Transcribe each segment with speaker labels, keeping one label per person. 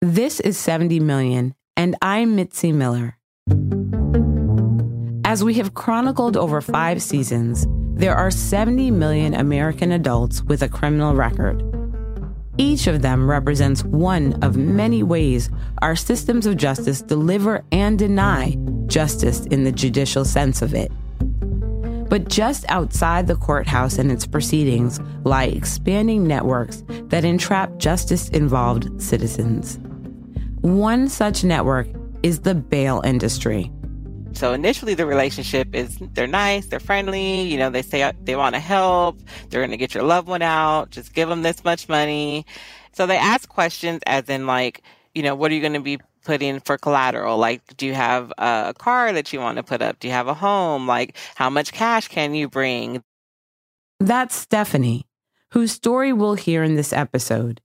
Speaker 1: This is 70 Million, and I'm Mitzi Miller. As we have chronicled over five seasons, there are 70 million American adults with a criminal record. Each of them represents one of many ways our systems of justice deliver and deny justice in the judicial sense of it. But just outside the courthouse and its proceedings lie expanding networks that entrap justice involved citizens. One such network is the bail industry.
Speaker 2: So initially, the relationship is they're nice, they're friendly, you know, they say they want to help, they're going to get your loved one out, just give them this much money. So they ask questions as in, like, you know, what are you going to be putting for collateral? Like, do you have a car that you want to put up? Do you have a home? Like, how much cash can you bring?
Speaker 1: That's Stephanie, whose story we'll hear in this episode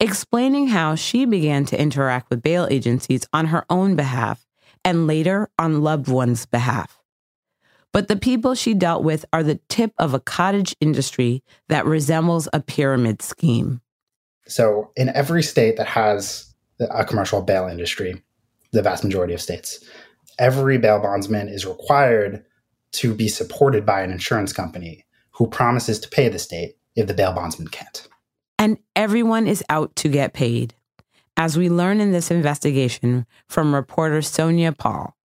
Speaker 1: explaining how she began to interact with bail agencies on her own behalf and later on loved ones' behalf. But the people she dealt with are the tip of a cottage industry that resembles a pyramid scheme.
Speaker 3: So, in every state that has a commercial bail industry, the vast majority of states, every bail bondsman is required to be supported by an insurance company who promises to pay the state if the bail bondsman can't.
Speaker 1: And everyone is out to get paid, as we learn in this investigation from reporter Sonia Paul.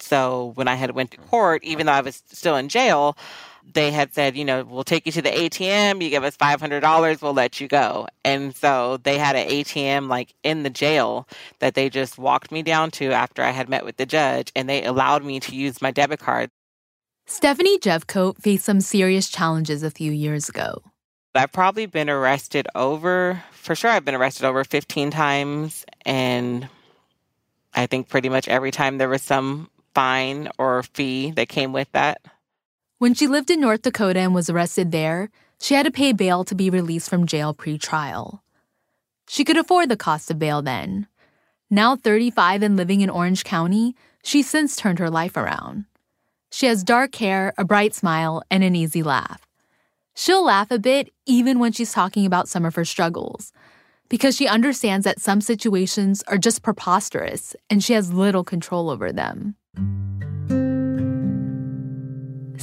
Speaker 2: So when I had went to court, even though I was still in jail, they had said, you know, we'll take you to the ATM. You give us five hundred dollars, we'll let you go. And so they had an ATM like in the jail that they just walked me down to after I had met with the judge, and they allowed me to use my debit card.
Speaker 4: Stephanie Jeffcoat faced some serious challenges a few years ago.
Speaker 2: I've probably been arrested over, for sure, I've been arrested over 15 times. And I think pretty much every time there was some fine or fee that came with that.
Speaker 4: When she lived in North Dakota and was arrested there, she had to pay bail to be released from jail pre trial. She could afford the cost of bail then. Now 35 and living in Orange County, she's since turned her life around. She has dark hair, a bright smile, and an easy laugh. She'll laugh a bit even when she's talking about some of her struggles, because she understands that some situations are just preposterous and she has little control over them.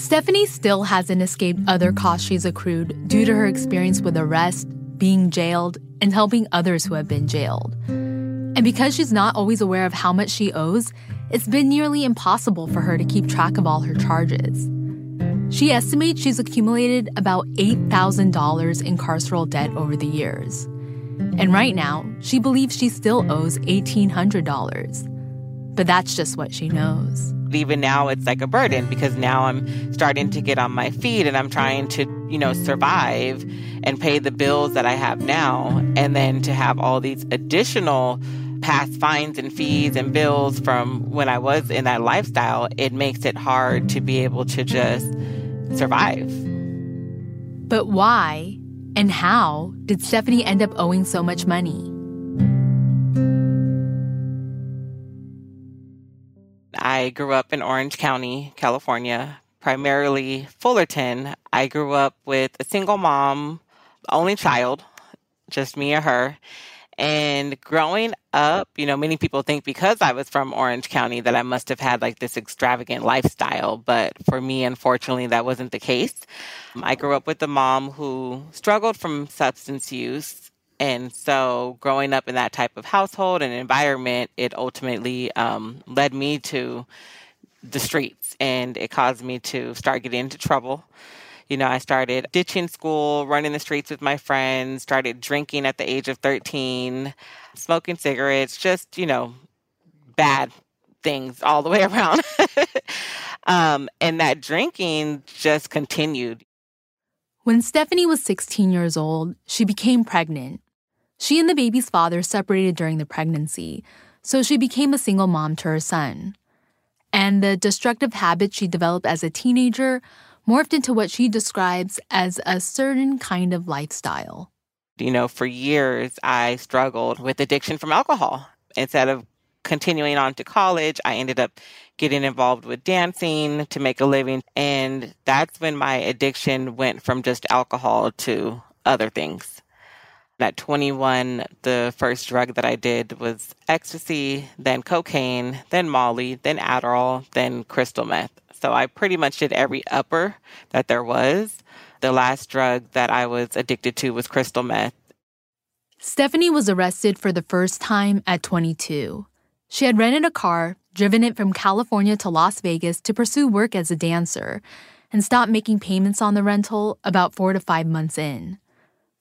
Speaker 4: Stephanie still hasn't escaped other costs she's accrued due to her experience with arrest, being jailed, and helping others who have been jailed. And because she's not always aware of how much she owes, it's been nearly impossible for her to keep track of all her charges. She estimates she's accumulated about $8,000 in carceral debt over the years. And right now, she believes she still owes $1,800. But that's just what she knows.
Speaker 2: Even now, it's like a burden because now I'm starting to get on my feet and I'm trying to, you know, survive and pay the bills that I have now. And then to have all these additional past fines and fees and bills from when I was in that lifestyle, it makes it hard to be able to just survive.
Speaker 4: But why and how did Stephanie end up owing so much money?
Speaker 2: I grew up in Orange County, California, primarily Fullerton. I grew up with a single mom, only child, just me and her. And growing up, you know, many people think because I was from Orange County that I must have had like this extravagant lifestyle. But for me, unfortunately, that wasn't the case. I grew up with a mom who struggled from substance use. And so growing up in that type of household and environment, it ultimately um, led me to the streets and it caused me to start getting into trouble. You know, I started ditching school, running the streets with my friends, started drinking at the age of 13, smoking cigarettes, just, you know, bad things all the way around. um, and that drinking just continued.
Speaker 4: When Stephanie was 16 years old, she became pregnant. She and the baby's father separated during the pregnancy, so she became a single mom to her son. And the destructive habits she developed as a teenager morphed into what she describes as a certain kind of lifestyle.
Speaker 2: You know, for years I struggled with addiction from alcohol. Instead of continuing on to college, I ended up getting involved with dancing to make a living. And that's when my addiction went from just alcohol to other things. At 21, the first drug that I did was ecstasy, then cocaine, then Molly, then Adderall, then crystal meth. So I pretty much did every upper that there was. The last drug that I was addicted to was crystal meth.
Speaker 4: Stephanie was arrested for the first time at 22. She had rented a car, driven it from California to Las Vegas to pursue work as a dancer, and stopped making payments on the rental about four to five months in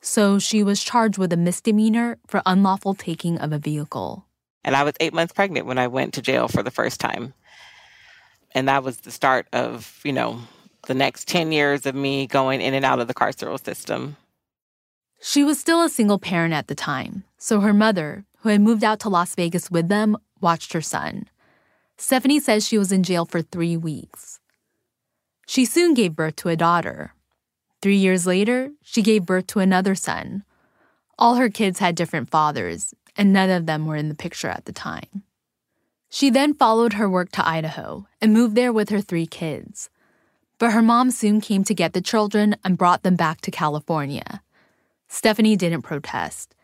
Speaker 4: so she was charged with a misdemeanor for unlawful taking of a vehicle.
Speaker 2: And I was eight months pregnant when I went to jail for the first time. And that was the start of, you know, the next 10 years of me going in and out of the carceral system.
Speaker 4: She was still a single parent at the time, so her mother, who had moved out to Las Vegas with them, watched her son. Stephanie says she was in jail for three weeks. She soon gave birth to a daughter, Three years later, she gave birth to another son. All her kids had different fathers, and none of them were in the picture at the time. She then followed her work to Idaho and moved there with her three kids. But her mom soon came to get the children and brought them back to California. Stephanie didn't protest.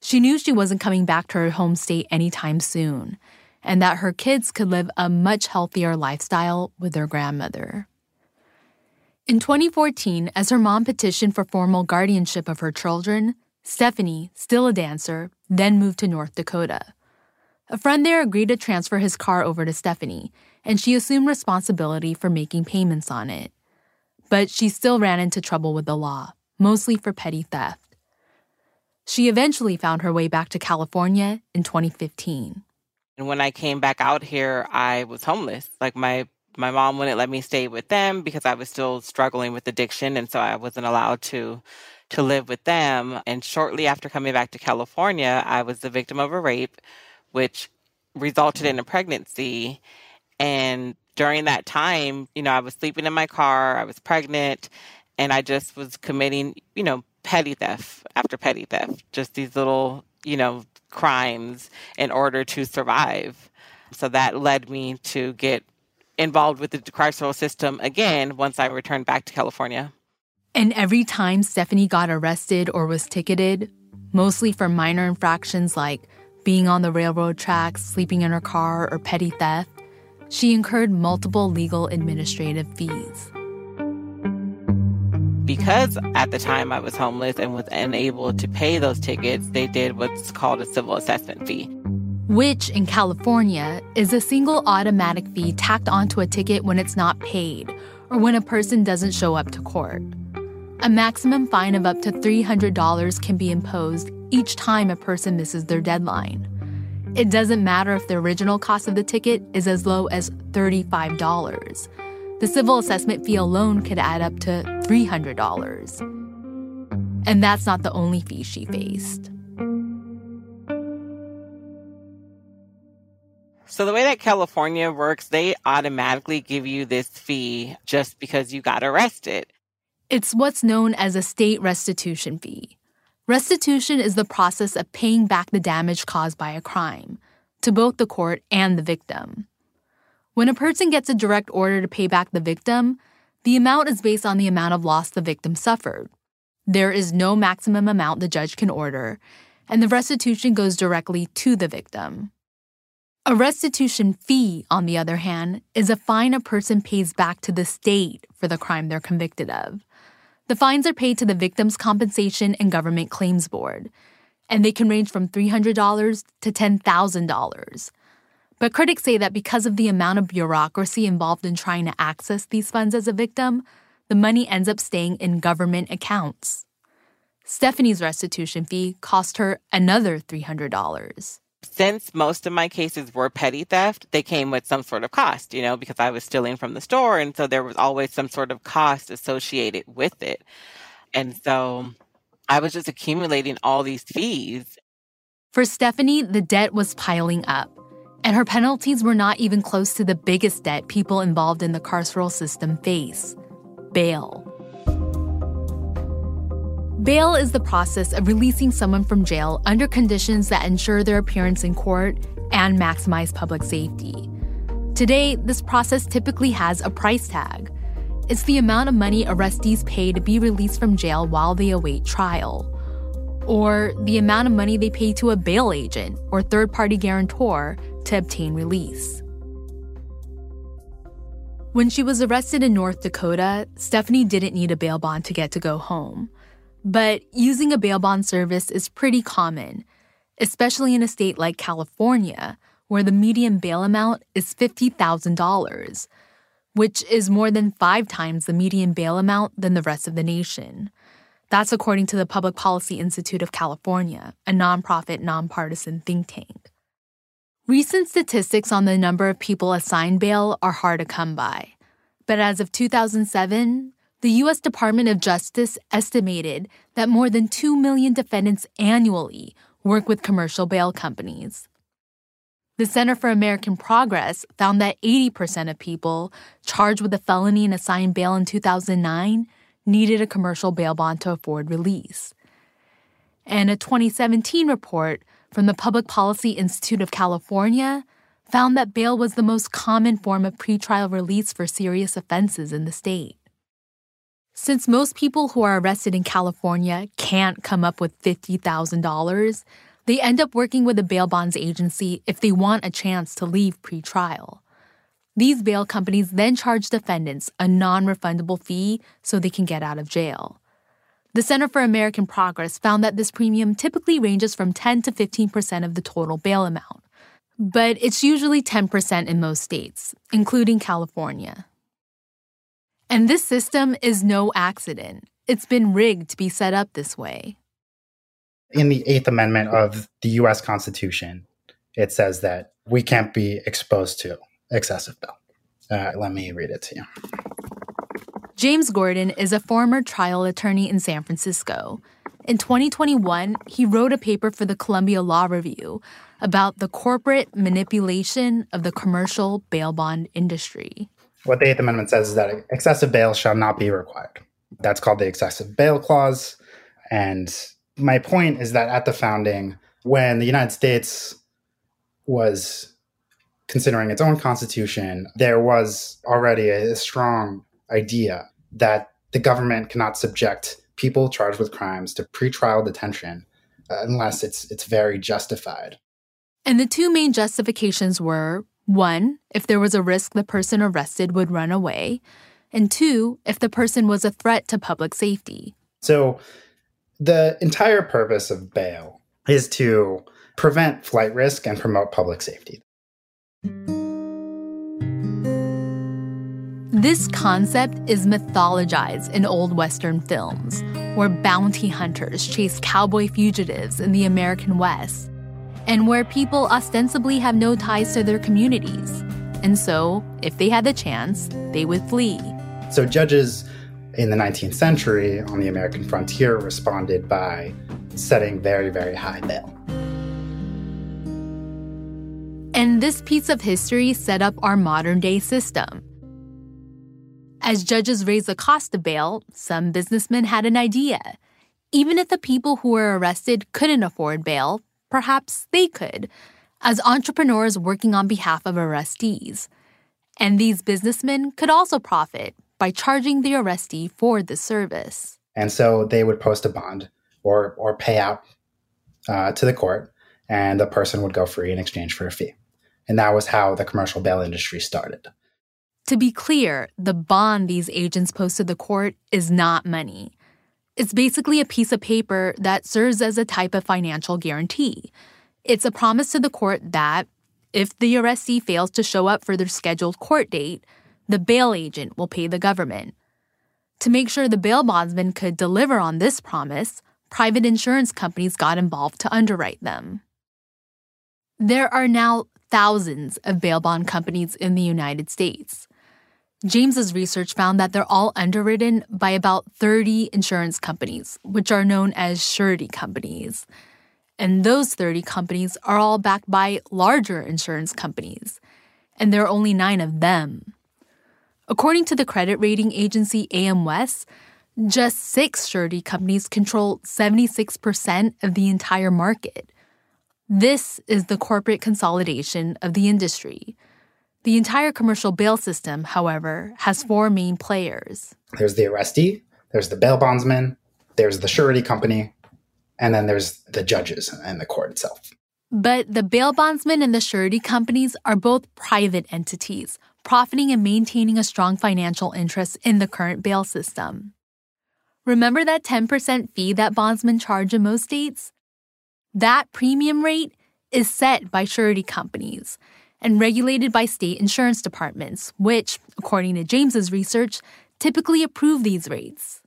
Speaker 4: She knew she wasn't coming back to her home state anytime soon, and that her kids could live a much healthier lifestyle with their grandmother. In 2014, as her mom petitioned for formal guardianship of her children, Stephanie, still a dancer, then moved to North Dakota. A friend there agreed to transfer his car over to Stephanie, and she assumed responsibility for making payments on it. But she still ran into trouble with the law, mostly for petty theft. She eventually found her way back to California in 2015.
Speaker 2: And when I came back out here, I was homeless. Like my my mom wouldn't let me stay with them because I was still struggling with addiction and so I wasn't allowed to to live with them. And shortly after coming back to California I was the victim of a rape which resulted in a pregnancy. And during that time you know I was sleeping in my car I was pregnant and I just was committing you know petty theft after petty theft just these little you know crimes in order to survive. So that led me to get involved with the carceral system again once I returned back to California.
Speaker 4: And every time Stephanie got arrested or was ticketed, mostly for minor infractions like being on the railroad tracks, sleeping in her car, or petty theft, she incurred multiple legal administrative fees.
Speaker 2: Because at the time I was homeless and was unable to pay those tickets, they did what's called a civil assessment fee
Speaker 4: which in California is a single automatic fee tacked onto a ticket when it's not paid or when a person doesn't show up to court. A maximum fine of up to $300 can be imposed each time a person misses their deadline. It doesn't matter if the original cost of the ticket is as low as $35. The civil assessment fee alone could add up to $300. And that's not the only fee she faced.
Speaker 2: That California works, they automatically give you this fee just because you got arrested.
Speaker 4: It's what's known as a state restitution fee. Restitution is the process of paying back the damage caused by a crime to both the court and the victim. When a person gets a direct order to pay back the victim, the amount is based on the amount of loss the victim suffered. There is no maximum amount the judge can order, and the restitution goes directly to the victim. A restitution fee, on the other hand, is a fine a person pays back to the state for the crime they're convicted of. The fines are paid to the Victims' Compensation and Government Claims Board, and they can range from $300 to $10,000. But critics say that because of the amount of bureaucracy involved in trying to access these funds as a victim, the money ends up staying in government accounts. Stephanie's restitution fee cost her another $300
Speaker 2: since most of my cases were petty theft, they came with some sort of cost, you know, because I was stealing from the store. And so there was always some sort of cost associated with it. And so I was just accumulating all these fees.
Speaker 4: For Stephanie, the debt was piling up, and her penalties were not even close to the biggest debt people involved in the carceral system face bail. Bail is the process of releasing someone from jail under conditions that ensure their appearance in court and maximize public safety. Today, this process typically has a price tag. It's the amount of money arrestees pay to be released from jail while they await trial, or the amount of money they pay to a bail agent or third party guarantor to obtain release. When she was arrested in North Dakota, Stephanie didn't need a bail bond to get to go home. But using a bail bond service is pretty common, especially in a state like California, where the median bail amount is $50,000, which is more than five times the median bail amount than the rest of the nation. That's according to the Public Policy Institute of California, a nonprofit, nonpartisan think tank. Recent statistics on the number of people assigned bail are hard to come by. But as of 2007, the U.S. Department of Justice estimated that more than 2 million defendants annually work with commercial bail companies. The Center for American Progress found that 80% of people charged with a felony and assigned bail in 2009 needed a commercial bail bond to afford release. And a 2017 report from the Public Policy Institute of California found that bail was the most common form of pretrial release for serious offenses in the state. Since most people who are arrested in California can't come up with $50,000, they end up working with a bail bonds agency if they want a chance to leave pretrial. These bail companies then charge defendants a non refundable fee so they can get out of jail. The Center for American Progress found that this premium typically ranges from 10 to 15% of the total bail amount, but it's usually 10% in most states, including California. And this system is no accident. It's been rigged to be set up this way.
Speaker 3: In the Eighth Amendment of the US Constitution, it says that we can't be exposed to excessive bail. Uh, let me read it to you.
Speaker 4: James Gordon is a former trial attorney in San Francisco. In 2021, he wrote a paper for the Columbia Law Review about the corporate manipulation of the commercial bail bond industry.
Speaker 3: What the Eighth Amendment says is that excessive bail shall not be required. That's called the excessive bail clause. And my point is that at the founding, when the United States was considering its own constitution, there was already a strong idea that the government cannot subject people charged with crimes to pretrial detention uh, unless it's it's very justified.
Speaker 4: And the two main justifications were one, if there was a risk the person arrested would run away, and two, if the person was a threat to public safety.
Speaker 3: So the entire purpose of bail is to prevent flight risk and promote public safety.
Speaker 4: This concept is mythologized in old Western films, where bounty hunters chase cowboy fugitives in the American West, and where people ostensibly have no ties to their communities. And so, if they had the chance, they would flee.
Speaker 3: So, judges in the 19th century on the American frontier responded by setting very, very high bail.
Speaker 4: And this piece of history set up our modern day system. As judges raised the cost of bail, some businessmen had an idea. Even if the people who were arrested couldn't afford bail, perhaps they could, as entrepreneurs working on behalf of arrestees. And these businessmen could also profit by charging the arrestee for the service.
Speaker 3: And so they would post a bond or, or pay out uh, to the court, and the person would go free in exchange for a fee. And that was how the commercial bail industry started.
Speaker 4: To be clear, the bond these agents post to the court is not money. It's basically a piece of paper that serves as a type of financial guarantee. It's a promise to the court that, if the arrestee fails to show up for their scheduled court date, the bail agent will pay the government. To make sure the bail bondsman could deliver on this promise, private insurance companies got involved to underwrite them. There are now thousands of bail bond companies in the United States. James's research found that they're all underwritten by about 30 insurance companies, which are known as surety companies. And those 30 companies are all backed by larger insurance companies, and there are only nine of them. According to the credit rating agency AM Best, just six surety companies control 76% of the entire market. This is the corporate consolidation of the industry. The entire commercial bail system, however, has four main players.
Speaker 3: There's the arrestee, there's the bail bondsman, there's the surety company, and then there's the judges and the court itself.
Speaker 4: But the bail bondsman and the surety companies are both private entities, profiting and maintaining a strong financial interest in the current bail system. Remember that 10% fee that bondsmen charge in most states? That premium rate is set by surety companies and regulated by state insurance departments, which, according to James's research, typically approve these rates.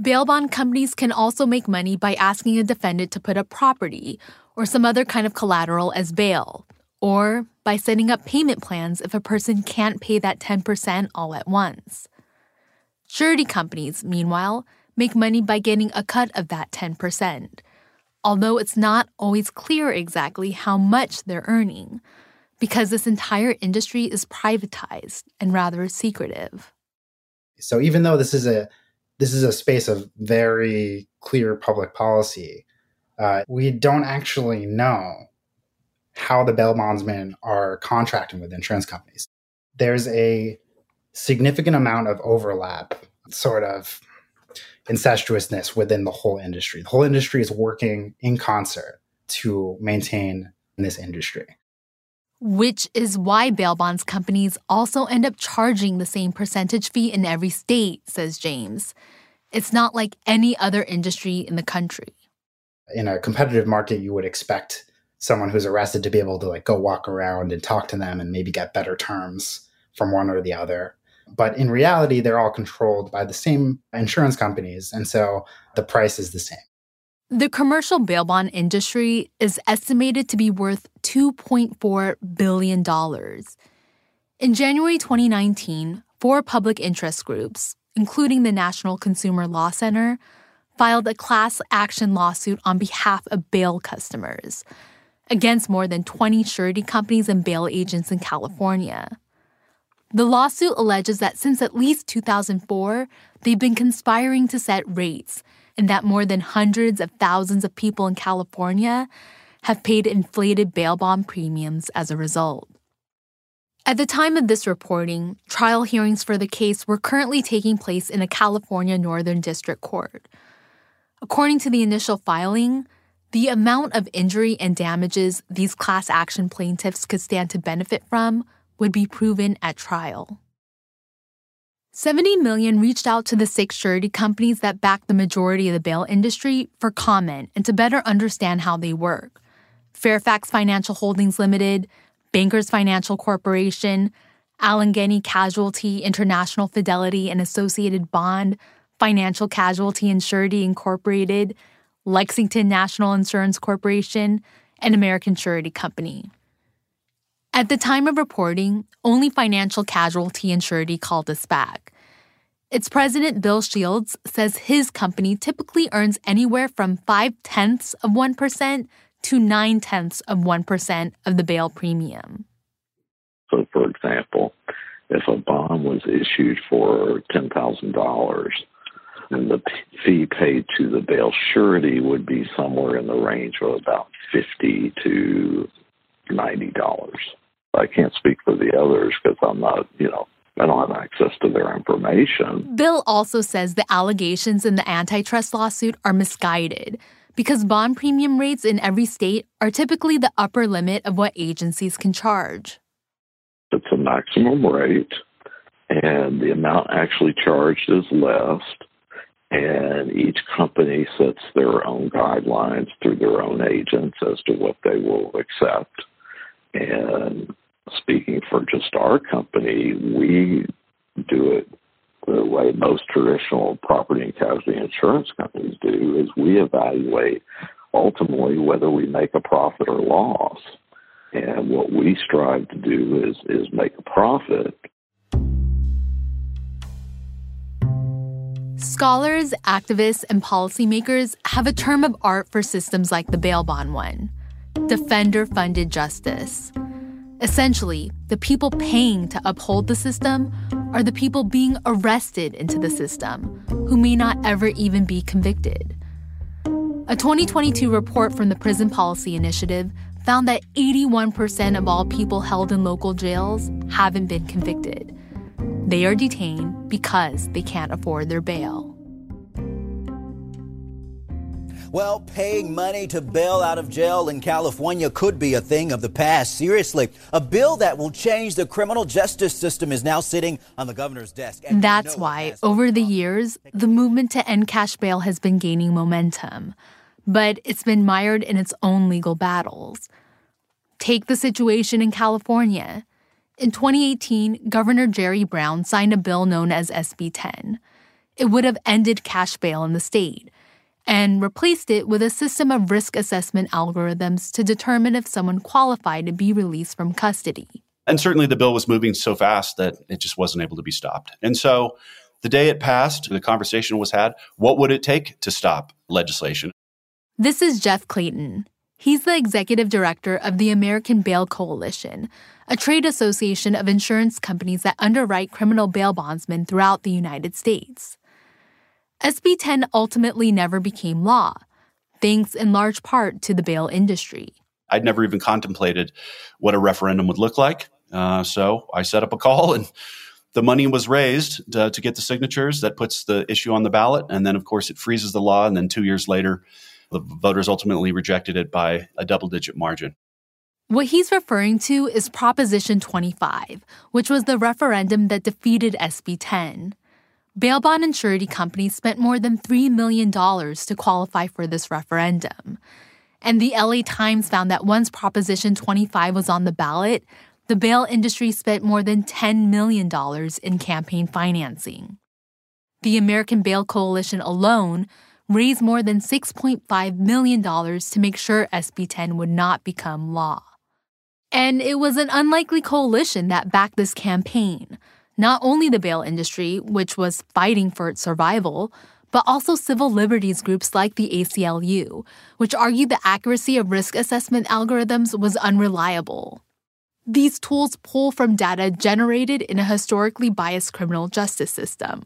Speaker 4: Bail bond companies can also make money by asking a defendant to put up property or some other kind of collateral as bail, or by setting up payment plans if a person can't pay that 10% all at once. Surety companies, meanwhile, make money by getting a cut of that 10%, although it's not always clear exactly how much they're earning because this entire industry is privatized and rather secretive.
Speaker 3: So even though this is a this is a space of very clear public policy, uh, we don't actually know how the bail bondsmen are contracting with insurance companies. There's a significant amount of overlap, sort of incestuousness within the whole industry. The whole industry is working in concert to maintain this industry
Speaker 4: which is why bail bonds companies also end up charging the same percentage fee in every state, says James. It's not like any other industry in the country.
Speaker 3: In a competitive market, you would expect someone who's arrested to be able to like go walk around and talk to them and maybe get better terms from one or the other. But in reality, they're all controlled by the same insurance companies. And so the price is the same.
Speaker 4: The commercial bail bond industry is estimated to be worth $2.4 billion. In January 2019, four public interest groups, including the National Consumer Law Center, filed a class action lawsuit on behalf of bail customers against more than 20 surety companies and bail agents in California. The lawsuit alleges that since at least 2004, they've been conspiring to set rates and that more than hundreds of thousands of people in California have paid inflated bail bond premiums as a result. At the time of this reporting, trial hearings for the case were currently taking place in a California Northern District Court. According to the initial filing, the amount of injury and damages these class action plaintiffs could stand to benefit from would be proven at trial. 70 million reached out to the six surety companies that back the majority of the bail industry for comment and to better understand how they work. Fairfax Financial Holdings Limited, Bankers Financial Corporation, Allegheny Casualty International Fidelity and Associated Bond, Financial Casualty and Surety Incorporated, Lexington National Insurance Corporation, and American Surety Company. At the time of reporting, only Financial Casualty and Surety called us back. Its president, Bill Shields, says his company typically earns anywhere from five tenths of 1% to nine tenths of 1% of the bail premium.
Speaker 5: So, for example, if a bond was issued for $10,000, and the fee paid to the bail surety would be somewhere in the range of about 50 to $90. I can't speak for the others because I'm not, you know, I don't have access to their information.
Speaker 4: Bill also says the allegations in the antitrust lawsuit are misguided because bond premium rates in every state are typically the upper limit of what agencies can charge.
Speaker 5: It's a maximum rate, and the amount actually charged is less. And each company sets their own guidelines through their own agents as to what they will accept. And speaking for just our company, we do it the way most traditional property and casualty insurance companies do is we evaluate ultimately whether we make a profit or loss. And what we strive to do is is make a profit.
Speaker 4: Scholars, activists, and policymakers have a term of art for systems like the bail bond one offender funded justice. Essentially, the people paying to uphold the system are the people being arrested into the system, who may not ever even be convicted. A 2022 report from the Prison Policy Initiative found that 81% of all people held in local jails haven't been convicted. They are detained because they can't afford their bail.
Speaker 6: Well, paying money to bail out of jail in California could be a thing of the past. Seriously, a bill that will change the criminal justice system is now sitting on the governor's desk.
Speaker 4: And That's why, over the years, the movement to end cash bail has been gaining momentum. But it's been mired in its own legal battles. Take the situation in California. In 2018, Governor Jerry Brown signed a bill known as SB 10. It would have ended cash bail in the state and replaced it with a system of risk assessment algorithms to determine if someone qualified to be released from custody.
Speaker 7: And certainly the bill was moving so fast that it just wasn't able to be stopped. And so the day it passed, the conversation was had what would it take to stop legislation?
Speaker 4: This is Jeff Clayton. He's the executive director of the American Bail Coalition, a trade association of insurance companies that underwrite criminal bail bondsmen throughout the United States. SB 10 ultimately never became law, thanks in large part to the bail industry.
Speaker 7: I'd never even contemplated what a referendum would look like. Uh, so I set up a call and the money was raised to, to, get the signatures. That puts the issue on the ballot. And then, of course, it freezes the law. And then two years later, the voters ultimately rejected it by a double digit margin.
Speaker 4: What he's referring to is Proposition 25, which was the referendum that defeated SB 10. Bail bond and surety companies spent more than $3 million to qualify for this referendum. And the LA Times found that once Proposition 25 was on the ballot, the bail industry spent more than $10 million in campaign financing. The American Bail Coalition alone raised more than $6.5 million to make sure SB 10 would not become law. And it was an unlikely coalition that backed this campaign not only the bail industry, which was fighting for its survival, but also civil liberties groups like the ACLU, which argued the accuracy of risk assessment algorithms was unreliable. These tools pull from data generated in a historically biased criminal justice system,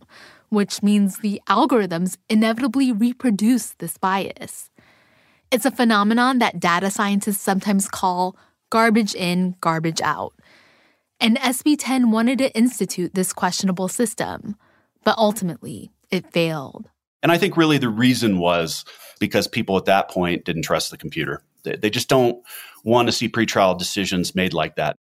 Speaker 4: which means the algorithms inevitably reproduce this bias. It's a phenomenon that data scientists sometimes call garbage in, garbage out and SB 10 wanted to institute this questionable system, but ultimately it failed.
Speaker 7: And I think really the reason was because people at that point didn't trust the computer. They, they just don't want to see pretrial decisions made like that.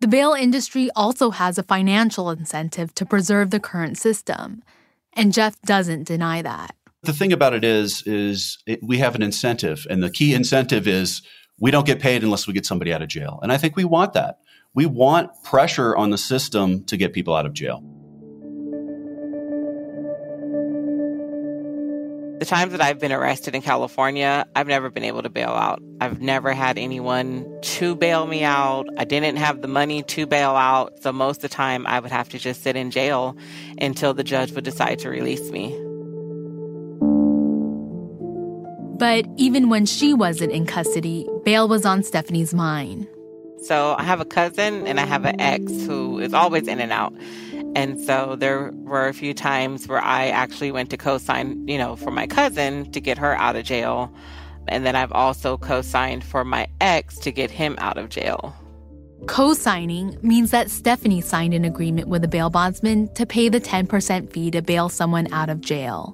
Speaker 4: The bail industry also has a financial incentive to preserve the current system, and Jeff doesn't deny that.
Speaker 7: The thing about it is, is it, we have an incentive, and the key incentive is we don't get paid unless we get somebody out of jail. And I think we want that. We want pressure on the system to get people out of jail.
Speaker 2: The times that I've been arrested in California, I've never been able to bail out. I've never had anyone to bail me out. I didn't have the money to bail out. So most of the time, I would have to just sit in jail until the judge would decide to release me.
Speaker 4: But even when she wasn't in custody, bail was on Stephanie's mind.
Speaker 2: So I have a cousin and I have an ex who is always in and out. And so there were a few times where I actually went to co-sign, you know, for my cousin to get her out of jail. And then I've also co-signed for my ex to get him out of jail.
Speaker 4: Co-signing means that Stephanie signed an agreement with a bail bondsman to pay the 10% fee to bail someone out of jail.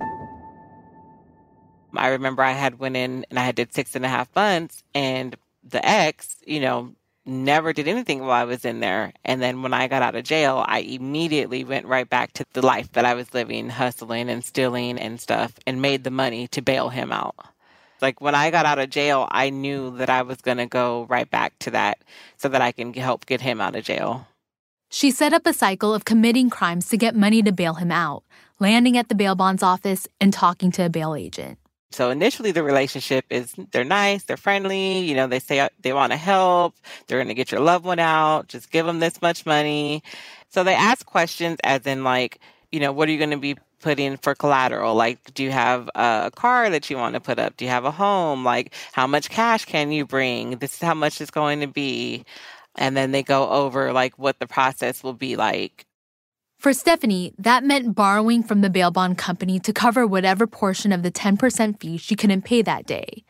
Speaker 2: I remember I had went in and I had did six and a half months and the ex, you know, never did anything while I was in there. And then when I got out of jail, I immediately went right back to the life that I was living, hustling and stealing and stuff, and made the money to bail him out. Like when I got out of jail, I knew that I was going to go right back to that so that I can help get him out of jail.
Speaker 4: She set up a cycle of committing crimes to get money to bail him out, landing at the bail bonds office and talking to a bail agent.
Speaker 2: So initially, the relationship is they're nice, they're friendly, you know, they say uh, they want to help, they're going to get your loved one out, just give them this much money. So they ask questions as in, like, you know, what are you going to be putting for collateral? Like, do you have a car that you want to put up? Do you have a home? Like, how much cash can you bring? This is how much it's going to be. And then they go over like what the process will be like
Speaker 4: for Stephanie, that meant borrowing from the bail bond company to cover whatever portion of the 10% fee she couldn't pay that day.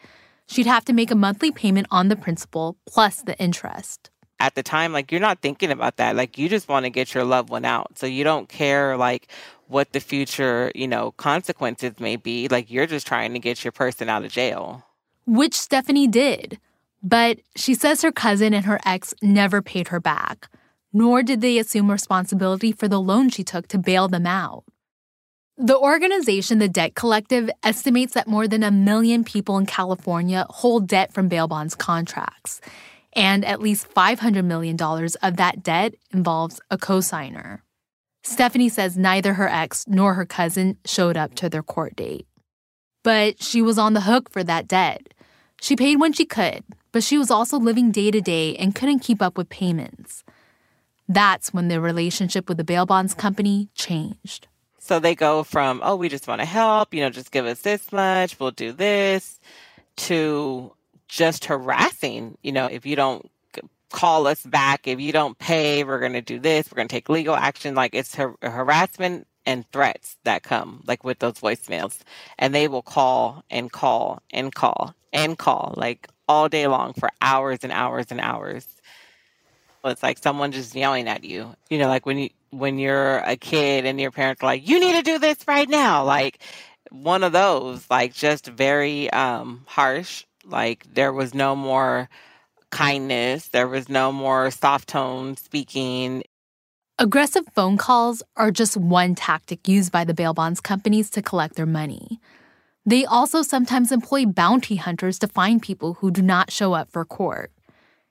Speaker 4: She'd have to make a monthly payment on the principal plus the interest.
Speaker 2: At the time, like you're not thinking about that. Like you just want to get your loved one out. So you don't care like what the future, you know, consequences may be. Like you're just trying to get your person out of jail.
Speaker 4: Which Stephanie did. But she says her cousin and her ex never paid her back, nor did they assume responsibility for the loan she took to bail them out. The organization, the Debt Collective, estimates that more than a million people in California hold debt from bail bonds contracts, and at least $500 million of that debt involves a cosigner. Stephanie says neither her ex nor her cousin showed up to their court date. But she was on the hook for that debt. She paid when she could, but she was also living day to day and couldn't keep up with payments. That's when their relationship with the bail bonds company changed.
Speaker 2: So they go from, oh, we just want to help, you know, just give us this much, we'll do this, to just harassing, you know, if you don't call us back, if you don't pay, we're going to do this, we're going to take legal action. Like it's har- harassment and threats that come, like with those voicemails. And they will call and call and call and call, like all day long for hours and hours and hours. It's like someone just yelling at you. You know, like when you when you're a kid and your parents are like, "You need to do this right now." Like one of those, like just very um harsh. Like there was no more kindness. There was no more soft tone speaking.
Speaker 4: Aggressive phone calls are just one tactic used by the bail bonds companies to collect their money. They also sometimes employ bounty hunters to find people who do not show up for court.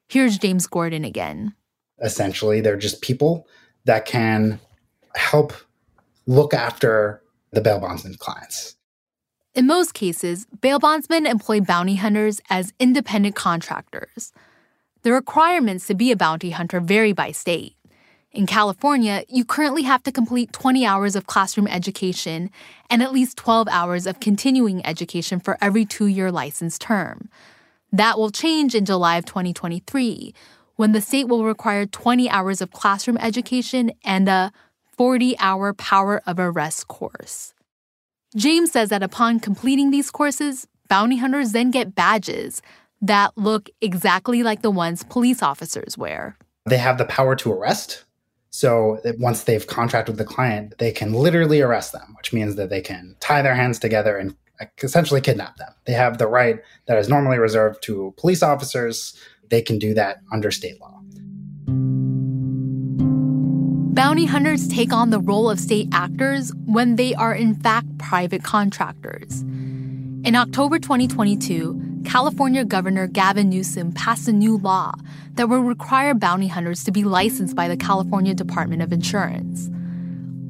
Speaker 4: Here's James Gordon again.
Speaker 3: Essentially, they're just people that can help look after the bail bondsman clients.
Speaker 4: In most cases, bail bondsmen employ bounty hunters as independent contractors. The requirements to be a bounty hunter vary by state. In California, you currently have to complete 20 hours of classroom education and at least 12 hours of continuing education for every two year license term. That will change in July of 2023, when the state will require 20 hours of classroom education and a 40 hour power of arrest course. James says that upon completing these courses, bounty hunters then get badges that look exactly like the ones police officers wear.
Speaker 3: They have the power to arrest, so once they've contracted with the client, they can literally arrest them, which means that they can tie their hands together and essentially kidnap them. They have the right that is normally reserved to police officers. They can do that under state law.
Speaker 4: Bounty hunters take on the role of state actors when they are in fact private contractors. In October 2022, California Governor Gavin Newsom passed a new law that would require bounty hunters to be licensed by the California Department of Insurance.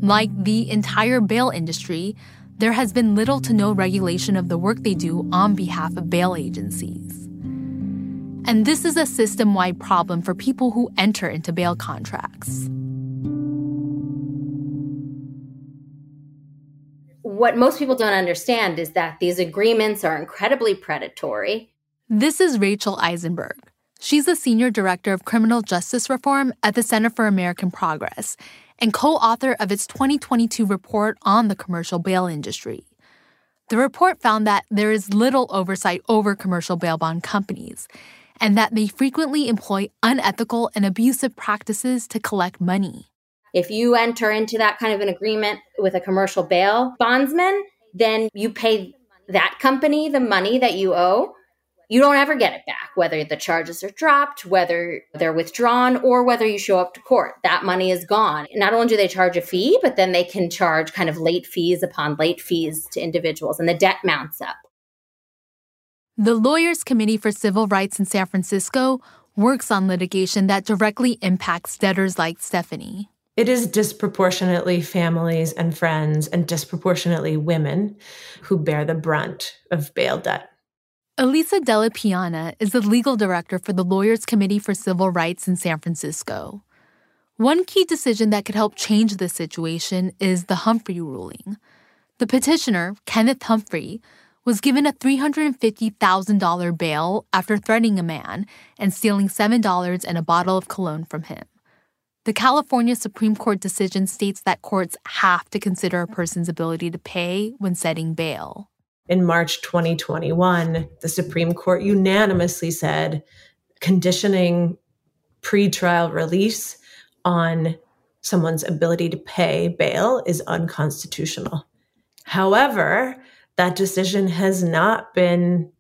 Speaker 4: Like the entire bail industry, there has been little to no regulation of the work they do on behalf of bail agencies. And this is a system wide problem for people who enter into bail contracts.
Speaker 8: what most people don't understand is that these agreements are incredibly predatory.
Speaker 4: This is Rachel Eisenberg. She's the Senior Director of Criminal Justice Reform at the Center for American Progress and co author of its 2022 report on the commercial bail industry. The report found that there is little oversight over commercial bail bond companies and that they frequently employ unethical and abusive practices to collect money.
Speaker 8: If you enter into that kind of an agreement with a commercial bail bondsman, then you pay that company the money that you owe. You don't ever get it back, whether the charges are dropped, whether they're withdrawn, or whether you show up to court. That money is gone. Not only do they charge a fee, but then they can charge kind of late fees upon late fees to individuals, and the debt mounts up.
Speaker 4: The Lawyers Committee for Civil Rights in San Francisco works on litigation that directly impacts debtors like Stephanie
Speaker 9: it is disproportionately families and friends and disproportionately women who bear the brunt of bail debt.
Speaker 4: Elisa Della Piana is the legal director for the Lawyers Committee for Civil Rights in San Francisco. One key decision that could help change this situation is the Humphrey ruling. The petitioner, Kenneth Humphrey, was given a $350,000 bail after threatening a man and stealing $7 and a bottle of cologne from him. The California Supreme Court decision states that courts have to consider a person's ability to pay when setting bail.
Speaker 9: in March 2021, the Supreme Court unanimously said conditioning pretrial release on someone's ability to pay bail is unconstitutional. However, that decision has not been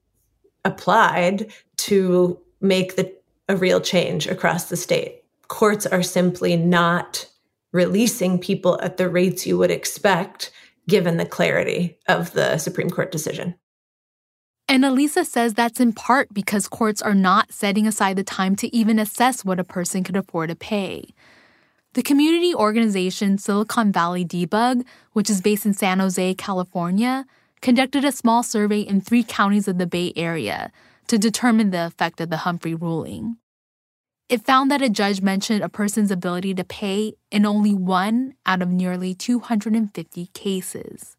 Speaker 9: applied to make the, a real change across the state. Courts are simply not releasing people at the rates you would expect given the clarity of the Supreme Court decision.
Speaker 4: And Elisa says that's in part because courts are not setting aside the time to even assess what a person could afford to pay. The community organization Silicon Valley Debug, which is based in San Jose, California, conducted a small survey in three counties of the Bay Area to determine the effect of the Humphrey ruling. It found that a judge mentioned a person's ability to pay in only one out of nearly 250 cases.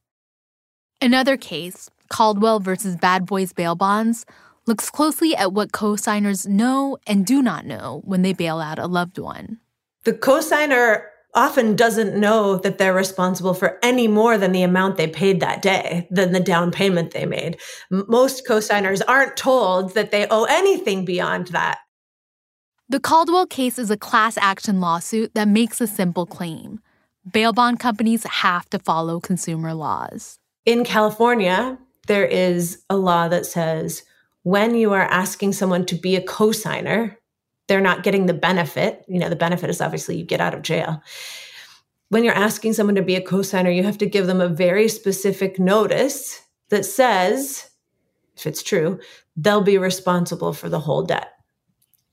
Speaker 4: Another case, Caldwell versus Bad Boys Bail Bonds, looks closely at what co-signers know and do not know when they bail out a loved one.
Speaker 9: The co-signer often doesn't know that they're responsible for any more than the amount they paid that day, than the down payment they made. Most co-signers aren't told that they owe anything beyond that.
Speaker 4: The Caldwell case is a class action lawsuit that makes a simple claim bail bond companies have to follow consumer laws.
Speaker 9: In California, there is a law that says when you are asking someone to be a cosigner, they're not getting the benefit. You know, the benefit is obviously you get out of jail. When you're asking someone to be a cosigner, you have to give them a very specific notice that says, if it's true, they'll be responsible for the whole debt.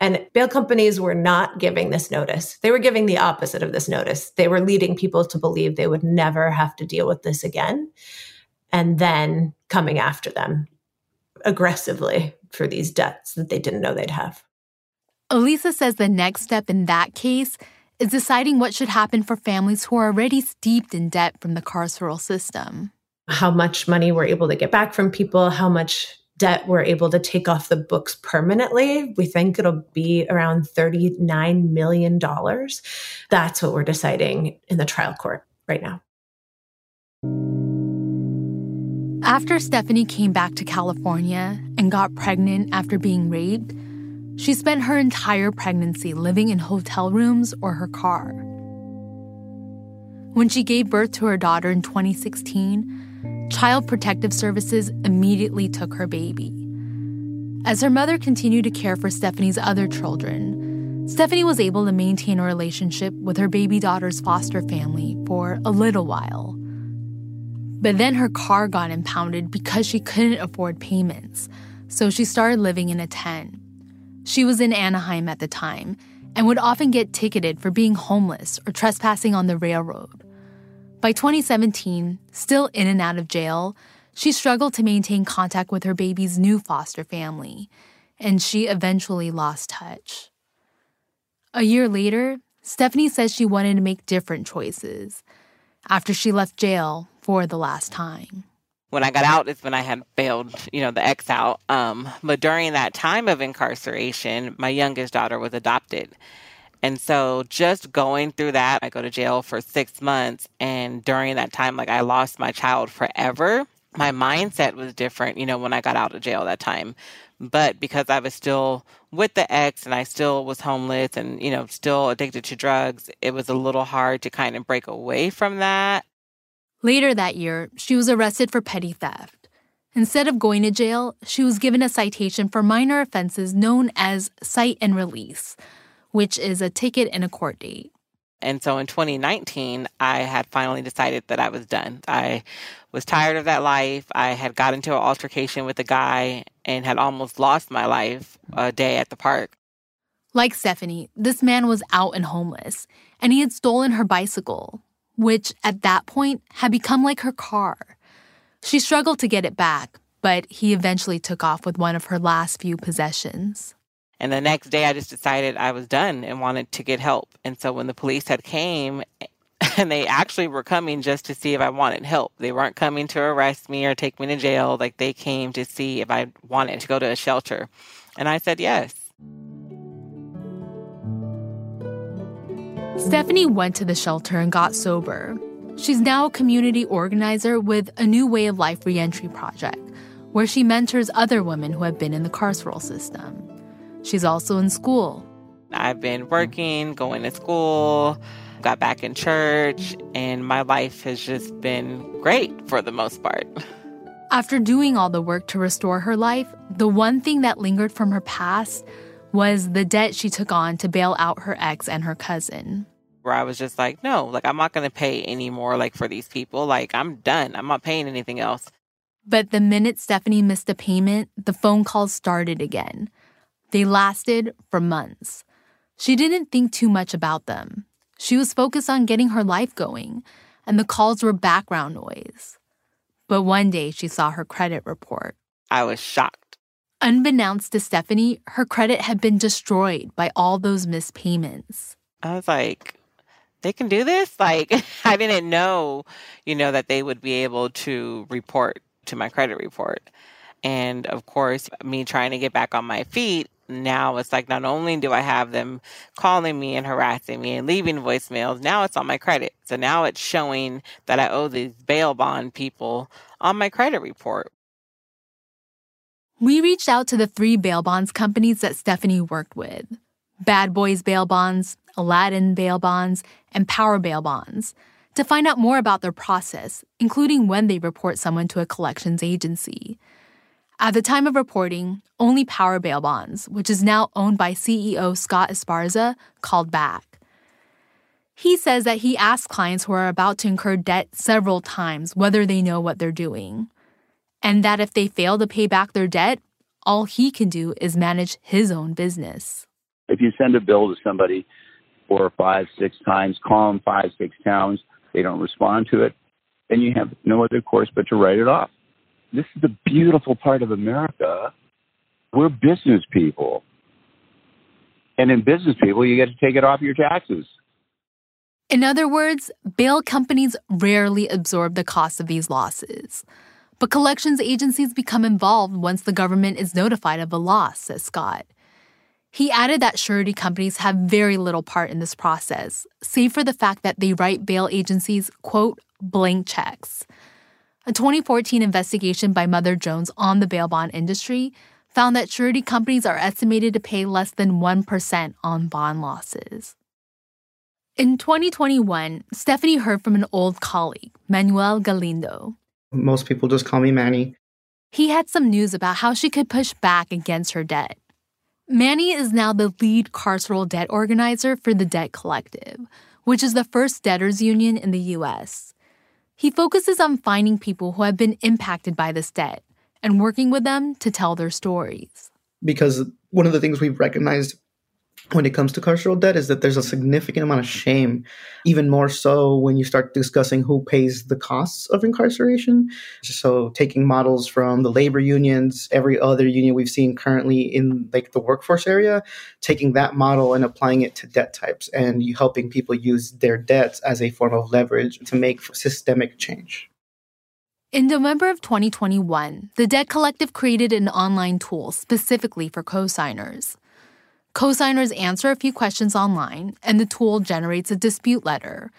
Speaker 9: And bail companies were not giving this notice. They were giving the opposite of this notice. They were leading people to believe they would never have to deal with this again. And then coming after them aggressively for these debts that they didn't know they'd have.
Speaker 4: Elisa says the next step in that case is deciding what should happen for families who are already steeped in debt from the carceral system.
Speaker 9: How much money we're able to get back from people, how much debt we're able to take off the books permanently. We think it'll be around $39 million. That's what we're deciding in the trial court right now.
Speaker 4: After Stephanie came back to California and got pregnant after being raped, she spent her entire pregnancy living in hotel rooms or her car. When she gave birth to her daughter in 2016, Child Protective Services immediately took her baby. As her mother continued to care for Stephanie's other children, Stephanie was able to maintain a relationship with her baby daughter's foster family for a little while. But then her car got impounded because she couldn't afford payments, so she started living in a tent. She was in Anaheim at the time and would often get ticketed for being homeless or trespassing on the railroad. By 2017, still in and out of jail, she struggled to maintain contact with her baby's new foster family, and she eventually lost touch. A year later, Stephanie says she wanted to make different choices after she left jail for the last time.
Speaker 2: When I got out is when I had failed, you know, the ex out. Um, but during that time of incarceration, my youngest daughter was adopted. And so just going through that, I go to jail for six months. And during that time, like I lost my child forever. My mindset was different, you know, when I got out of jail that time. But because I was still with the ex and I still was homeless and, you know, still addicted to drugs, it was a little hard to kind of break away from that.
Speaker 4: Later that year, she was arrested for petty theft. Instead of going to jail, she was given a citation for minor offenses known as cite and release, which is a ticket and a court date.
Speaker 2: And so in 2019, I had finally decided that I was done. I was tired of that life. I had got into an altercation with a guy and had almost lost my life a day at the park.
Speaker 4: Like Stephanie, this man was out and homeless, and he had stolen her bicycle, which at that point had become like her car. She struggled to get it back, but he eventually took off with one of her last few possessions.
Speaker 2: And the next day I just decided I was done and wanted to get help. And so when the police had came and they actually were coming just to see if I wanted help. They weren't coming to arrest me or take me to jail. Like they came to see if I wanted to go to a shelter. And I said yes.
Speaker 4: Stephanie went to the shelter and got sober. She's now a community organizer with a New Way of Life reentry project where she mentors other women who have been in the carceral system. She's also in school.
Speaker 2: I've been working, going to school, got back in church, and my life has just been great for the most part.
Speaker 4: After doing all the work to restore her life, the one thing that lingered from her past was the debt she took on to bail out her ex and her cousin.
Speaker 2: Where I was just like, no, like I'm not going to pay anymore like for these people. Like I'm done. I'm not paying anything else.
Speaker 4: But the minute Stephanie missed a payment, the phone calls started again. They lasted for months. She didn't think too much about them. She was focused on getting her life going, and the calls were background noise. But one day she saw her credit report.
Speaker 2: I was shocked.
Speaker 4: Unbeknownst to Stephanie, her credit had been destroyed by all those missed payments.
Speaker 2: I was like, they can do this? Like, I didn't know, you know, that they would be able to report to my credit report. And of course, me trying to get back on my feet, now it's like not only do I have them calling me and harassing me and leaving voicemails, now it's on my credit. So now it's showing that I owe these bail bond people on my credit report.
Speaker 4: We reached out to the three bail bonds companies that Stephanie worked with Bad Boys Bail Bonds, Aladdin Bail Bonds, and Power Bail Bonds to find out more about their process, including when they report someone to a collections agency. At the time of reporting, only Power Bail Bonds, which is now owned by CEO Scott Esparza, called back. He says that he asks clients who are about to incur debt several times whether they know what they're doing, and that if they fail to pay back their debt, all he can do is manage his own business.
Speaker 10: If you send a bill to somebody four or five, six times, call them five, six times, they don't respond to it, then you have no other course but to write it off. This is the beautiful part of America. We're business people. And in business people, you get to take it off your taxes.
Speaker 4: In other words, bail companies rarely absorb the cost of these losses. But collections agencies become involved once the government is notified of a loss, says Scott. He added that surety companies have very little part in this process, save for the fact that they write bail agencies, quote, blank checks. A 2014 investigation by Mother Jones on the bail bond industry found that surety companies are estimated to pay less than 1% on bond losses. In 2021, Stephanie heard from an old colleague, Manuel Galindo.
Speaker 11: Most people just call me Manny.
Speaker 4: He had some news about how she could push back against her debt. Manny is now the lead carceral debt organizer for the Debt Collective, which is the first debtors union in the U.S. He focuses on finding people who have been impacted by this debt and working with them to tell their stories.
Speaker 11: Because one of the things we've recognized when it comes to carceral debt is that there's a significant amount of shame, even more so when you start discussing who pays the costs of incarceration. So taking models from the labor unions, every other union we've seen currently in like the workforce area, taking that model and applying it to debt types and helping people use their debts as a form of leverage to make systemic change.
Speaker 4: In November of 2021, the Debt Collective created an online tool specifically for cosigners. Cosigners answer a few questions online, and the tool generates a dispute letter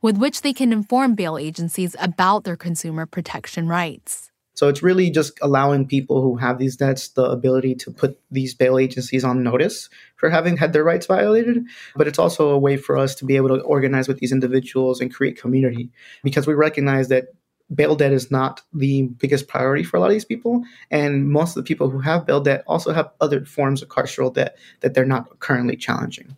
Speaker 4: with which they can inform bail agencies about their consumer protection rights.
Speaker 11: So it's really just allowing people who have these debts the ability to put these bail agencies on notice for having had their rights violated. But it's also a way for us to be able to organize with these individuals and create community because we recognize that bail debt is not the biggest priority for a lot of these people. And most of the people who have bail debt also have other forms of carceral debt that they're not currently challenging.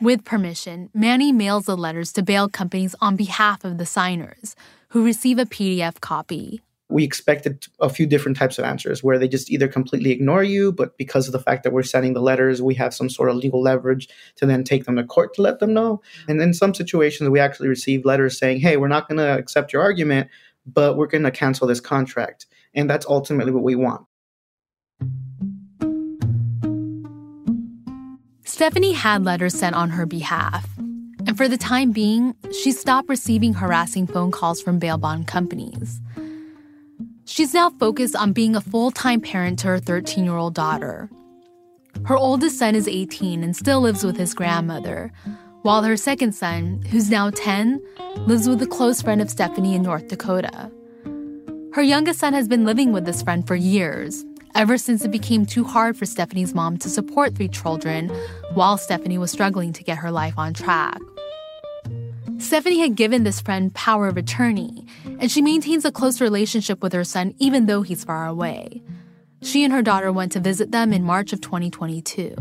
Speaker 4: With permission, Manny mails the letters to bail companies on behalf of the signers, who receive a PDF copy.
Speaker 11: We expected a few different types of answers where they just either completely ignore you, but because of the fact that we're sending the letters, we have some sort of legal leverage to then take them to court to let them know. And in some situations, we actually receive letters saying, hey, we're not going to accept your argument, but we're going to cancel this contract. And that's ultimately what we want.
Speaker 4: Stephanie had letters sent on her behalf. And for the time being, she stopped receiving harassing phone calls from bail bond companies. She's now focused on being a full time parent to her 13 year old daughter. Her oldest son is 18 and still lives with his grandmother, while her second son, who's now 10, lives with a close friend of Stephanie in North Dakota. Her youngest son has been living with this friend for years, ever since it became too hard for Stephanie's mom to support three children while Stephanie was struggling to get her life on track. Stephanie had given this friend power of attorney, and she maintains a close relationship with her son even though he's far away. She and her daughter went to visit them in March of 2022.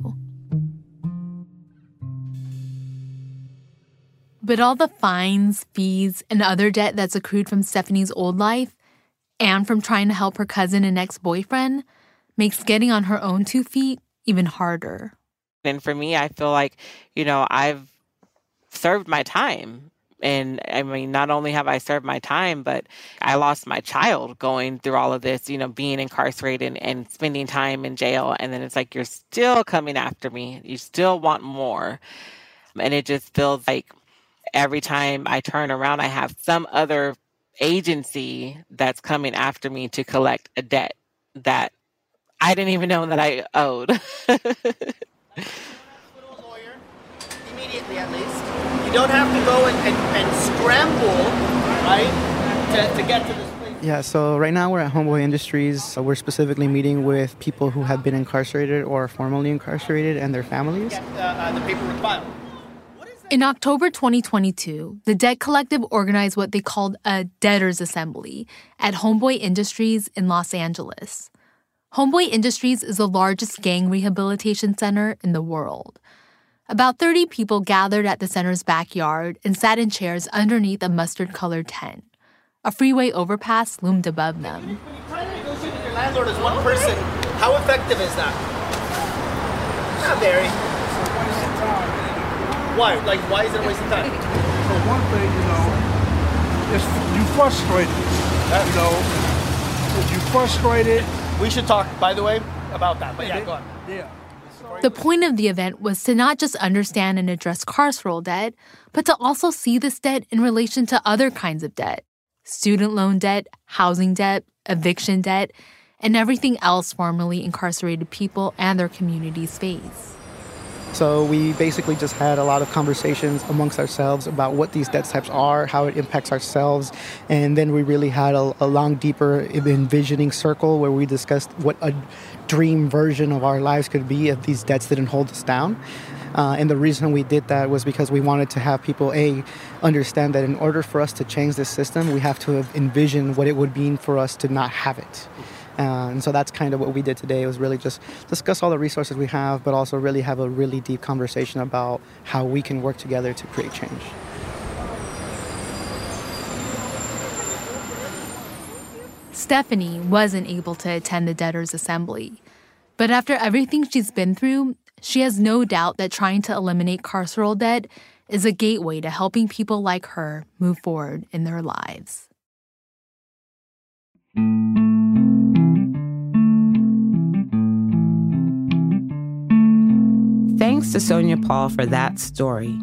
Speaker 4: But all the fines, fees, and other debt that's accrued from Stephanie's old life and from trying to help her cousin and ex boyfriend makes getting on her own two feet even harder.
Speaker 2: And for me, I feel like, you know, I've served my time. And I mean, not only have I served my time, but I lost my child going through all of this, you know, being incarcerated and spending time in jail. And then it's like, you're still coming after me. You still want more. And it just feels like every time I turn around, I have some other agency that's coming after me to collect a debt that I didn't even know that I owed.
Speaker 12: immediately, at least. You don't have to go and, and, and scramble, right, to, to get to this place.
Speaker 11: Yeah, so right now we're at Homeboy Industries. So we're specifically meeting with people who have been incarcerated or formerly incarcerated and their families.
Speaker 12: Get uh, uh, the paperwork filed.
Speaker 4: In October 2022, the Debt Collective organized what they called a debtors assembly at Homeboy Industries in Los Angeles. Homeboy Industries is the largest gang rehabilitation center in the world. About 30 people gathered at the center's backyard and sat in chairs underneath a mustard colored tent. A freeway overpass loomed above them.
Speaker 12: To negotiate with your landlord as one person, how effective is that? Not very. Why? Like, why is it a waste of time?
Speaker 13: For one thing, you know, it's you frustrated. You know, you frustrated.
Speaker 12: We should talk, by the way, about that. But yeah, go on.
Speaker 13: Yeah.
Speaker 4: The point of the event was to not just understand and address carceral debt, but to also see this debt in relation to other kinds of debt student loan debt, housing debt, eviction debt, and everything else formerly incarcerated people and their communities face.
Speaker 11: So we basically just had a lot of conversations amongst ourselves about what these debt types are, how it impacts ourselves, and then we really had a, a long, deeper envisioning circle where we discussed what a dream version of our lives could be if these debts didn't hold us down. Uh, and the reason we did that was because we wanted to have people a understand that in order for us to change this system, we have to envision what it would mean for us to not have it. Uh, and so that's kind of what we did today was really just discuss all the resources we have, but also really have a really deep conversation about how we can work together to create change.
Speaker 4: Stephanie wasn't able to attend the debtors' assembly. But after everything she's been through, she has no doubt that trying to eliminate carceral debt is a gateway to helping people like her move forward in their lives.
Speaker 1: Thanks to Sonia Paul for that story.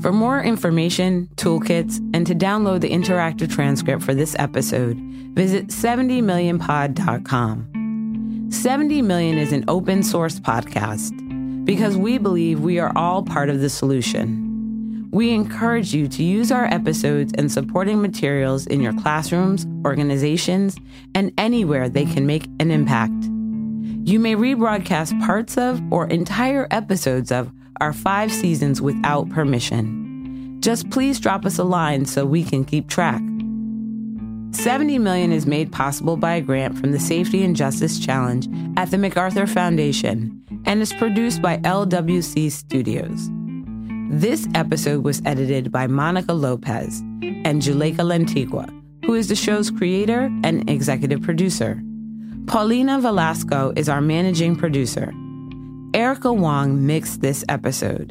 Speaker 1: For more information, toolkits, and to download the interactive transcript for this episode, visit 70millionpod.com. 70 Million is an open source podcast because we believe we are all part of the solution. We encourage you to use our episodes and supporting materials in your classrooms, organizations, and anywhere they can make an impact. You may rebroadcast parts of or entire episodes of our five seasons without permission. Just please drop us a line so we can keep track. 70 million is made possible by a grant from the Safety and Justice Challenge at the MacArthur Foundation and is produced by LWC Studios. This episode was edited by Monica Lopez and Juleyka Lantigua, who is the show's creator and executive producer. Paulina Velasco is our managing producer. Erica Wong mixed this episode.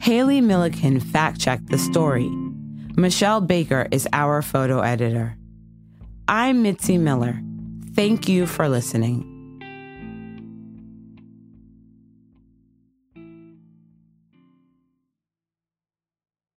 Speaker 1: Haley Milliken fact checked the story. Michelle Baker is our photo editor. I'm Mitzi Miller. Thank you for listening.